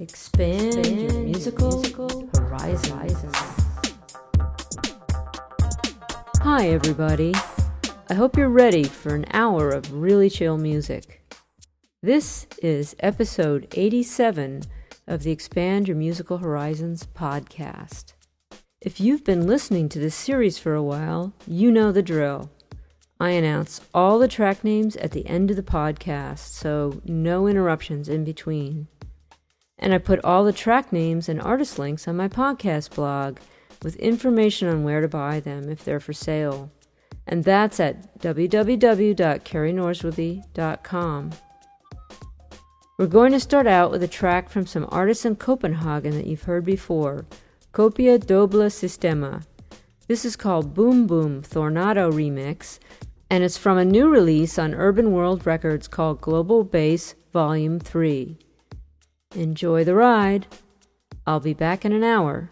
Expand, your musical, horizons. Hi, everybody. I hope you're ready for an hour of really chill music. This is episode 87 of the Expand Your Musical Horizons podcast. If you've been listening to this series for a while, you know the drill. I announce all the track names at the end of the podcast, so no interruptions in between. And I put all the track names and artist links on my podcast blog with information on where to buy them if they're for sale. And that's at www.carrienorsworthy.com. We're going to start out with a track from some artists in Copenhagen that you've heard before Copia Doble Systema. This is called Boom Boom Thornado Remix, and it's from a new release on Urban World Records called Global Bass Volume 3. Enjoy the ride. I'll be back in an hour.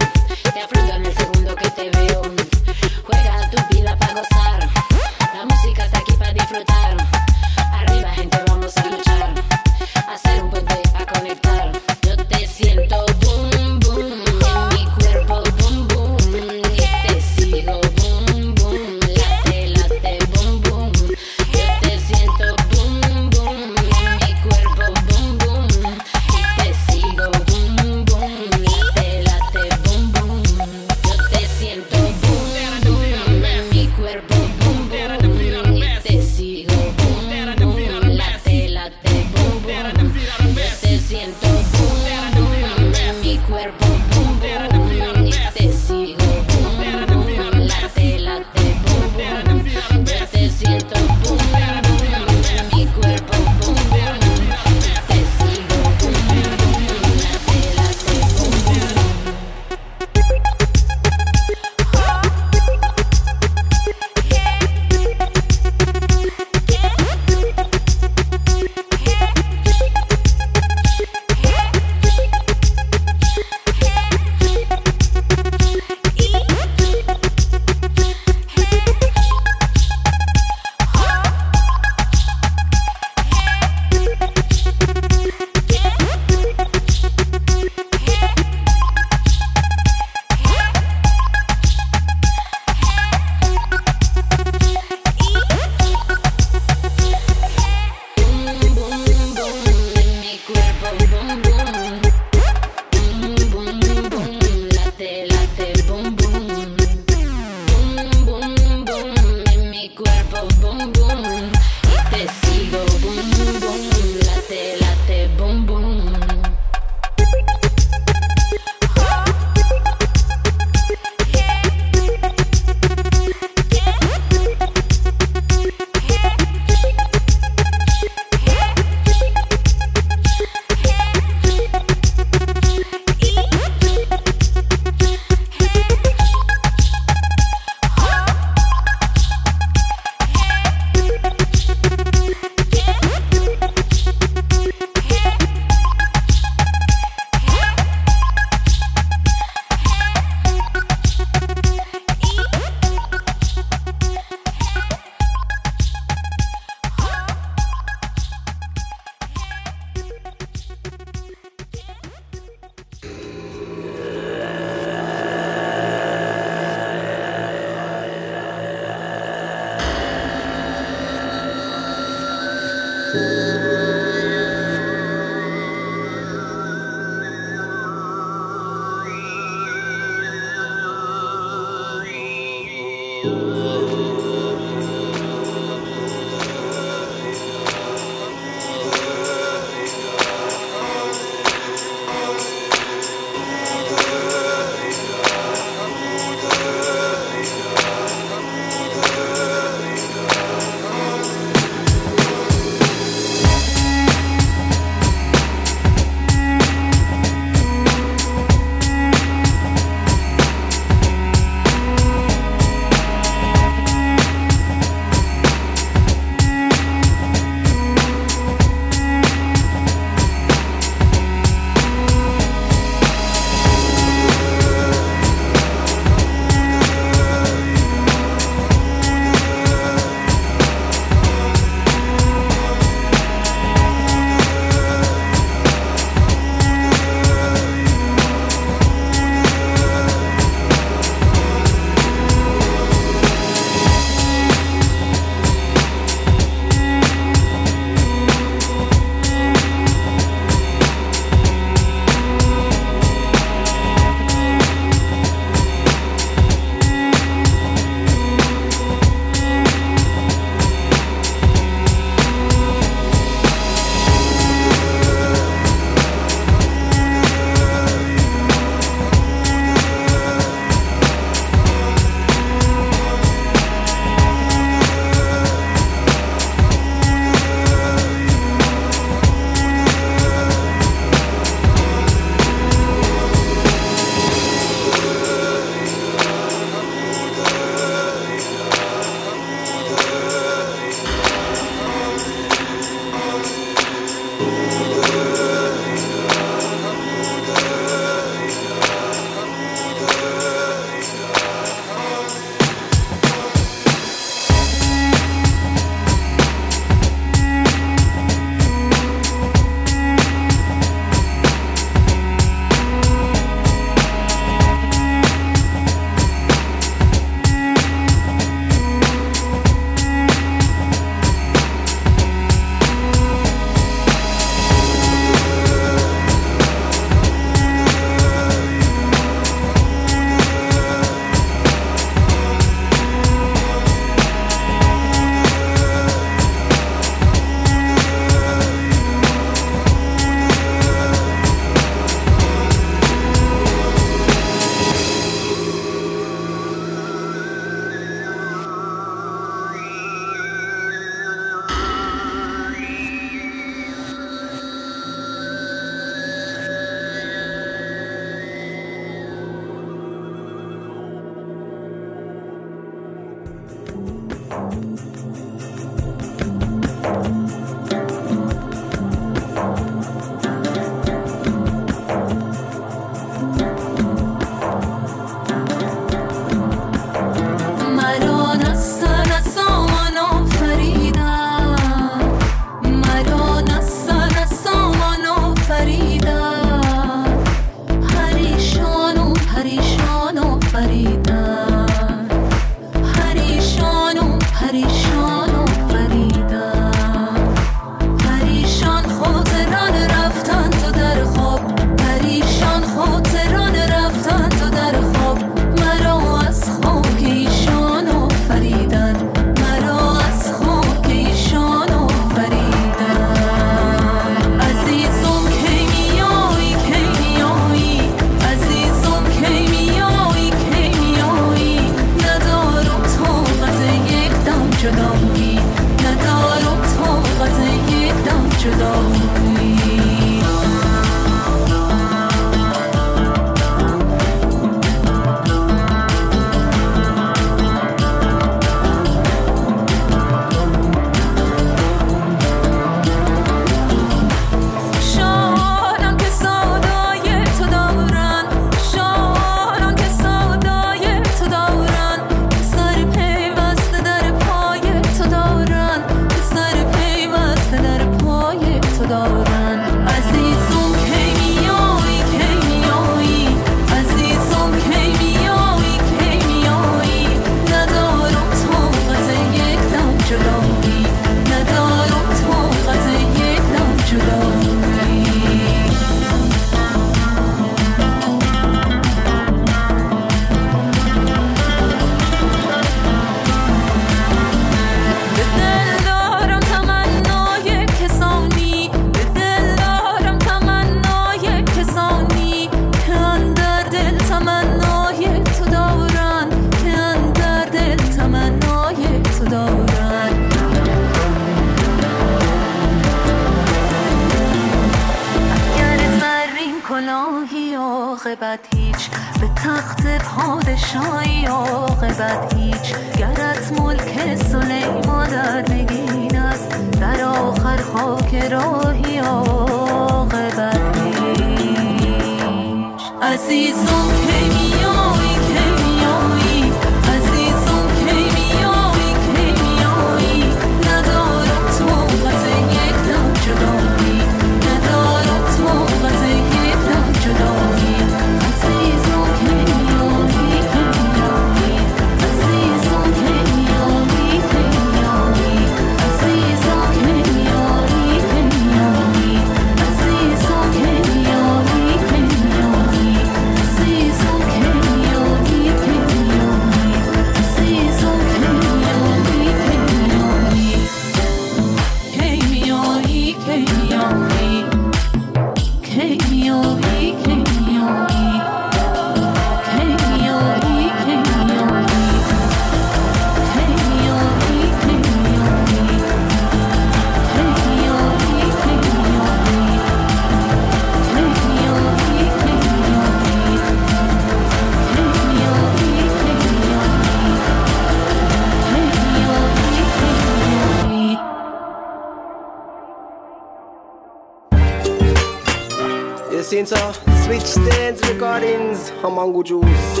A mango juice.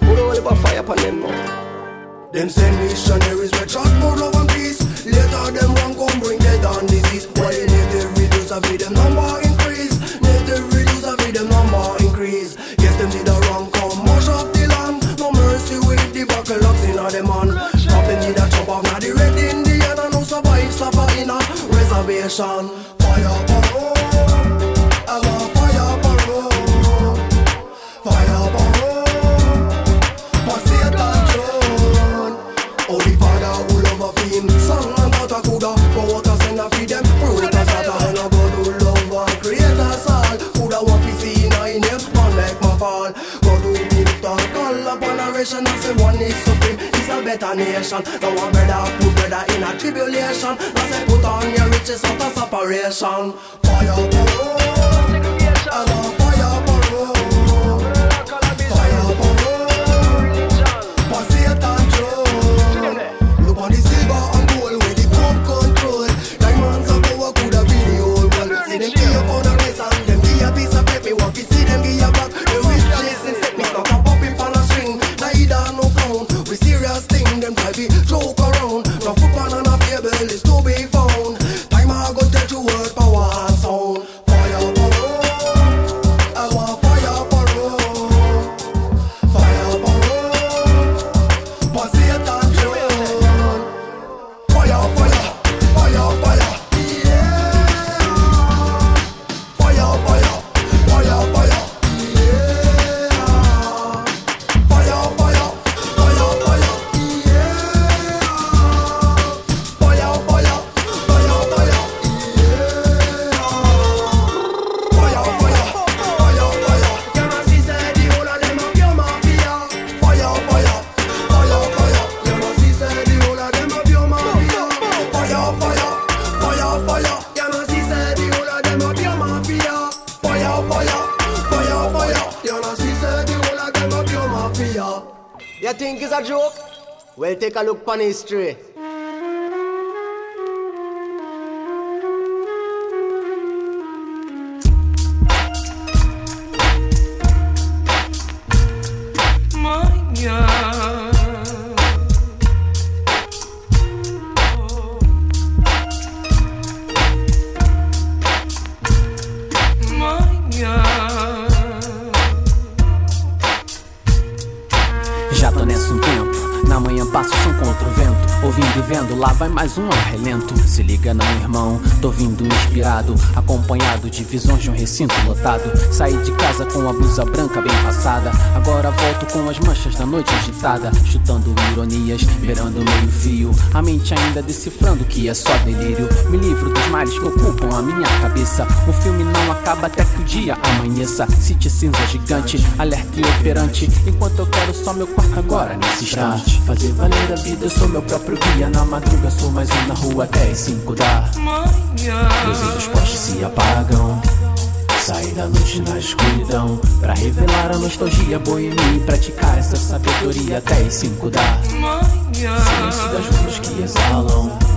Put all the fire upon them now. Them send take a acompanhado de visões de um recinto lotado. Saí de casa com a blusa branca bem passada. Agora volto com as manchas da noite agitada. Chutando ironias, beirando meio fio. A mente ainda decifrando que é só delírio. Me livro dos males que ocupam a minha cabeça. O filme não acaba até que o dia amanheça. City cinza gigante, alerta e operante. Enquanto eu quero só meu quarto agora nesse instante. Fazer valer a vida, eu sou meu próprio guia. Na madruga sou mais um na rua 10, 5 da manhã. Luzes dos postes se apagam. Sair da noite na escuridão Pra revelar a nostalgia boêmia E praticar essa sabedoria até as cinco da Silêncio das ruas que exalam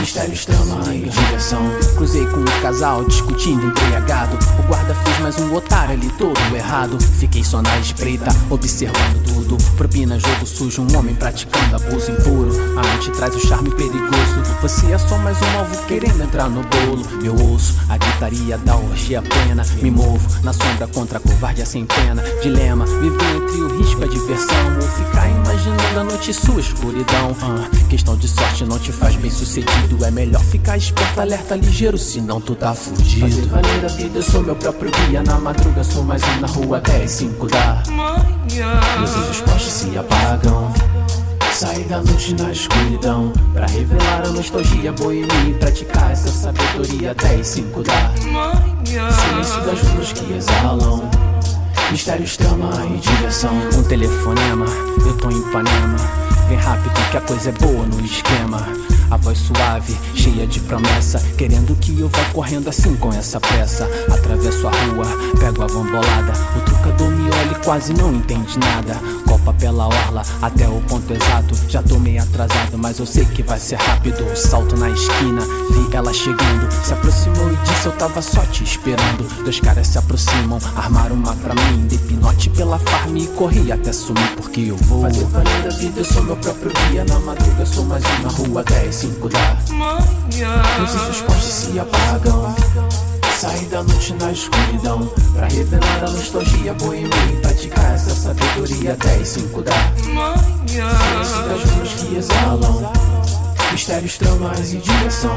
Mistérios, trama e direção. Cruzei com um casal discutindo embriagado. O guarda fez mais um otário ali todo errado. Fiquei só na espreita, observando tudo. Propina, jogo sujo, um homem praticando abuso impuro. A arte traz o charme perigoso. Você é só mais um alvo querendo entrar no bolo. Meu osso, a gritaria da orgia plena. Me movo na sombra contra a covardia sem pena Dilema, viver entre o risco e a diversão. Ou ficar imaginando a noite sua escuridão. Ah, Questão de sorte não te faz bem sucedido É melhor ficar esperto, alerta ligeiro Senão tu tá fudido. Fazer valer a vida, eu sou meu próprio guia. Na madruga sou mais um na rua até as cinco da Luzes dos postes se apagam. Sair da noite na escuridão. Pra revelar a nostalgia boêmia E praticar essa sabedoria até as cinco da Silêncio das ruas que exalam. Mistérios, trama e diversão. Um telefonema, eu tô em Ipanema. Vem rápido que a coisa é boa no esquema a voz suave, cheia de promessa Querendo que eu vá correndo assim com essa pressa. Atravesso a rua, pego a bambolada O trucador me olha e quase não entende nada. Copa pela orla, até o ponto exato. Já tô meio atrasado, mas eu sei que vai ser rápido. Salto na esquina, vi ela chegando. Se aproximou e disse eu tava só te esperando. Dois caras se aproximam, armaram uma pra mim. Dei pinote pela farm e corri até sumir Porque eu vou fazer valer a vida, eu sou meu próprio guia. Na madruga sou mais um na rua, 10 5 da Luzes dos postes se apagam. Sair da noite na escuridão. Pra revelar a nostalgia boêmia E praticar essa sabedoria. Até as 5 da Silêncio das ruas que exalam. Mistérios, tramas e direção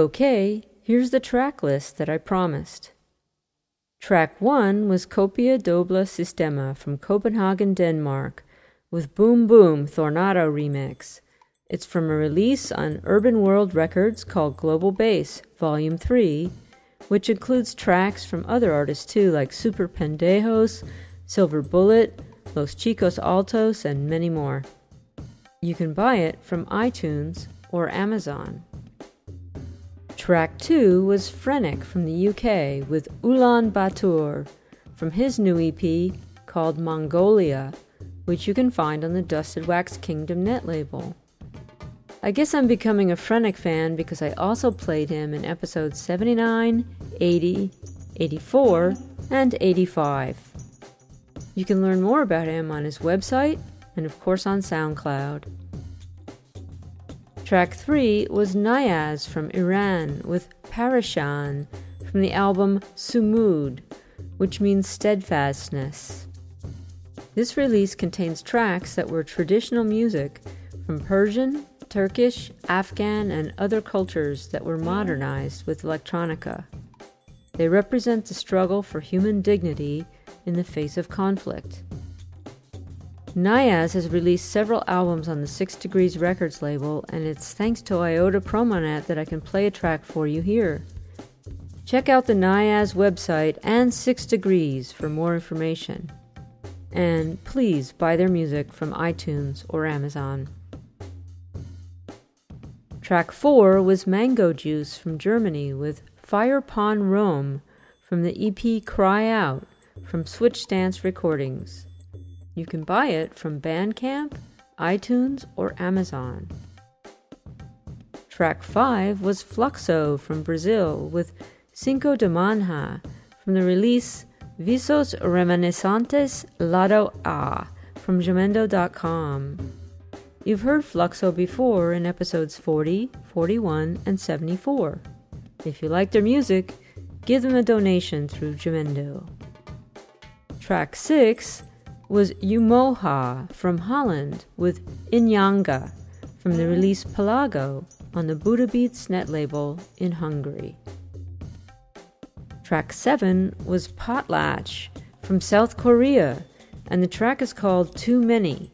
Okay, here's the track list that I promised. Track 1 was Copia Doble Systema from Copenhagen, Denmark, with Boom Boom Thornado remix. It's from a release on Urban World Records called Global Bass, Volume 3, which includes tracks from other artists too, like Super Pendejos, Silver Bullet, Los Chicos Altos, and many more. You can buy it from iTunes or Amazon. Track 2 was Frenic from the UK with Ulan Bator from his new EP called Mongolia, which you can find on the Dusted Wax Kingdom net label. I guess I'm becoming a Frenic fan because I also played him in episodes 79, 80, 84, and 85. You can learn more about him on his website and, of course, on SoundCloud. Track 3 was Niyaz from Iran with Parashan from the album Sumud, which means steadfastness. This release contains tracks that were traditional music from Persian, Turkish, Afghan, and other cultures that were modernized with electronica. They represent the struggle for human dignity in the face of conflict. Niyaz has released several albums on the Six Degrees Records label, and it's thanks to Iota Promonet that I can play a track for you here. Check out the Niyaz website and Six Degrees for more information. And please buy their music from iTunes or Amazon. Track 4 was Mango Juice from Germany with Fire Pond Rome from the EP Cry Out from Switch Dance Recordings. You can buy it from Bandcamp, iTunes, or Amazon. Track 5 was Fluxo from Brazil with Cinco de Manha from the release Visos Reminiscentes Lado A from Jamendo.com. You've heard Fluxo before in episodes 40, 41, and 74. If you like their music, give them a donation through Jamendo. Track 6 was Umoja from Holland with Inyanga from the release Pelago on the Buddha Beats net label in Hungary. Track 7 was Potlatch from South Korea, and the track is called Too Many.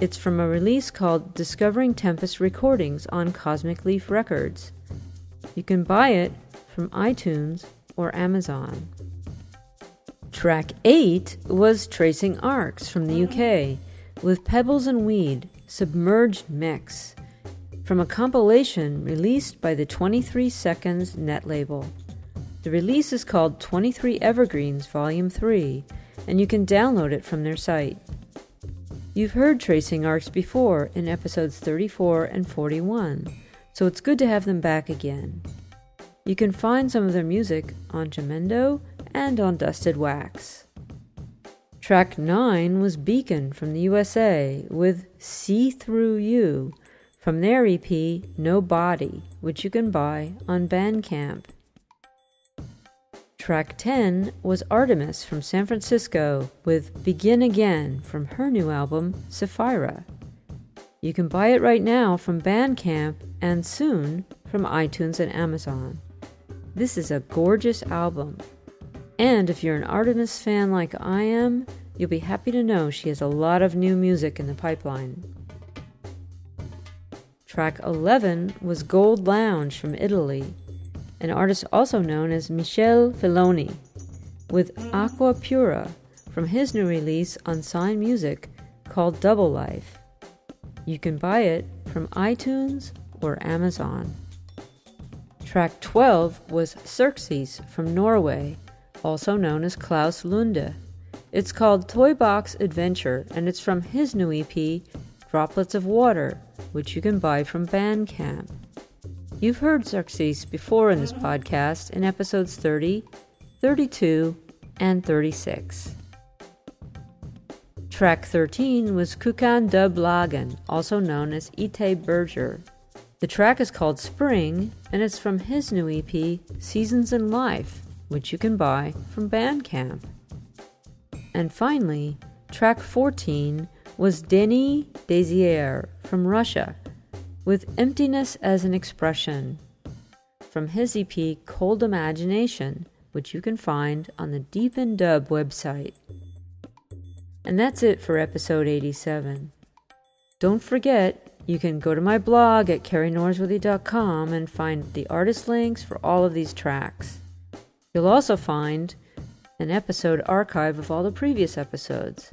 It's from a release called Discovering Tempest Recordings on Cosmic Leaf Records. You can buy it from iTunes or Amazon. Track 8 was Tracing Arcs from the UK with Pebbles and Weed Submerged Mix from a compilation released by the 23 Seconds net label. The release is called 23 Evergreens Volume 3, and you can download it from their site. You've heard tracing arcs before in episodes 34 and 41, so it's good to have them back again. You can find some of their music on Jamendo and on Dusted Wax. Track 9 was Beacon from the USA with See Through You from their EP No Body, which you can buy on Bandcamp. Track 10 was Artemis from San Francisco with Begin Again from her new album, Sapphira. You can buy it right now from Bandcamp and soon from iTunes and Amazon. This is a gorgeous album. And if you're an Artemis fan like I am, you'll be happy to know she has a lot of new music in the pipeline. Track 11 was Gold Lounge from Italy an artist also known as Michel Filoni, with Aqua Pura from his new release on Sign Music called Double Life. You can buy it from iTunes or Amazon. Track 12 was Xerxes from Norway, also known as Klaus Lunde. It's called Toy Box Adventure and it's from his new EP, Droplets of Water, which you can buy from Bandcamp. You've heard Xerxes before in this podcast in episodes 30, 32, and 36. Track 13 was Kukan dUb Lagan, also known as Ite Berger. The track is called Spring, and it's from his new EP, Seasons in Life, which you can buy from Bandcamp. And finally, track 14 was Deni Diezer from Russia with emptiness as an expression. from his EP Cold Imagination, which you can find on the Deep in Dub website. And that's it for episode 87. Don't forget, you can go to my blog at carrienorworthy.com and find the artist links for all of these tracks. You'll also find an episode archive of all the previous episodes.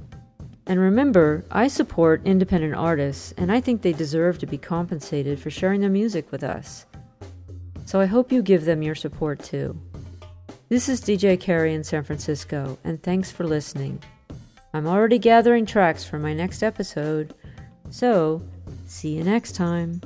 And remember, I support independent artists, and I think they deserve to be compensated for sharing their music with us. So I hope you give them your support too. This is DJ Carrie in San Francisco, and thanks for listening. I'm already gathering tracks for my next episode, so see you next time.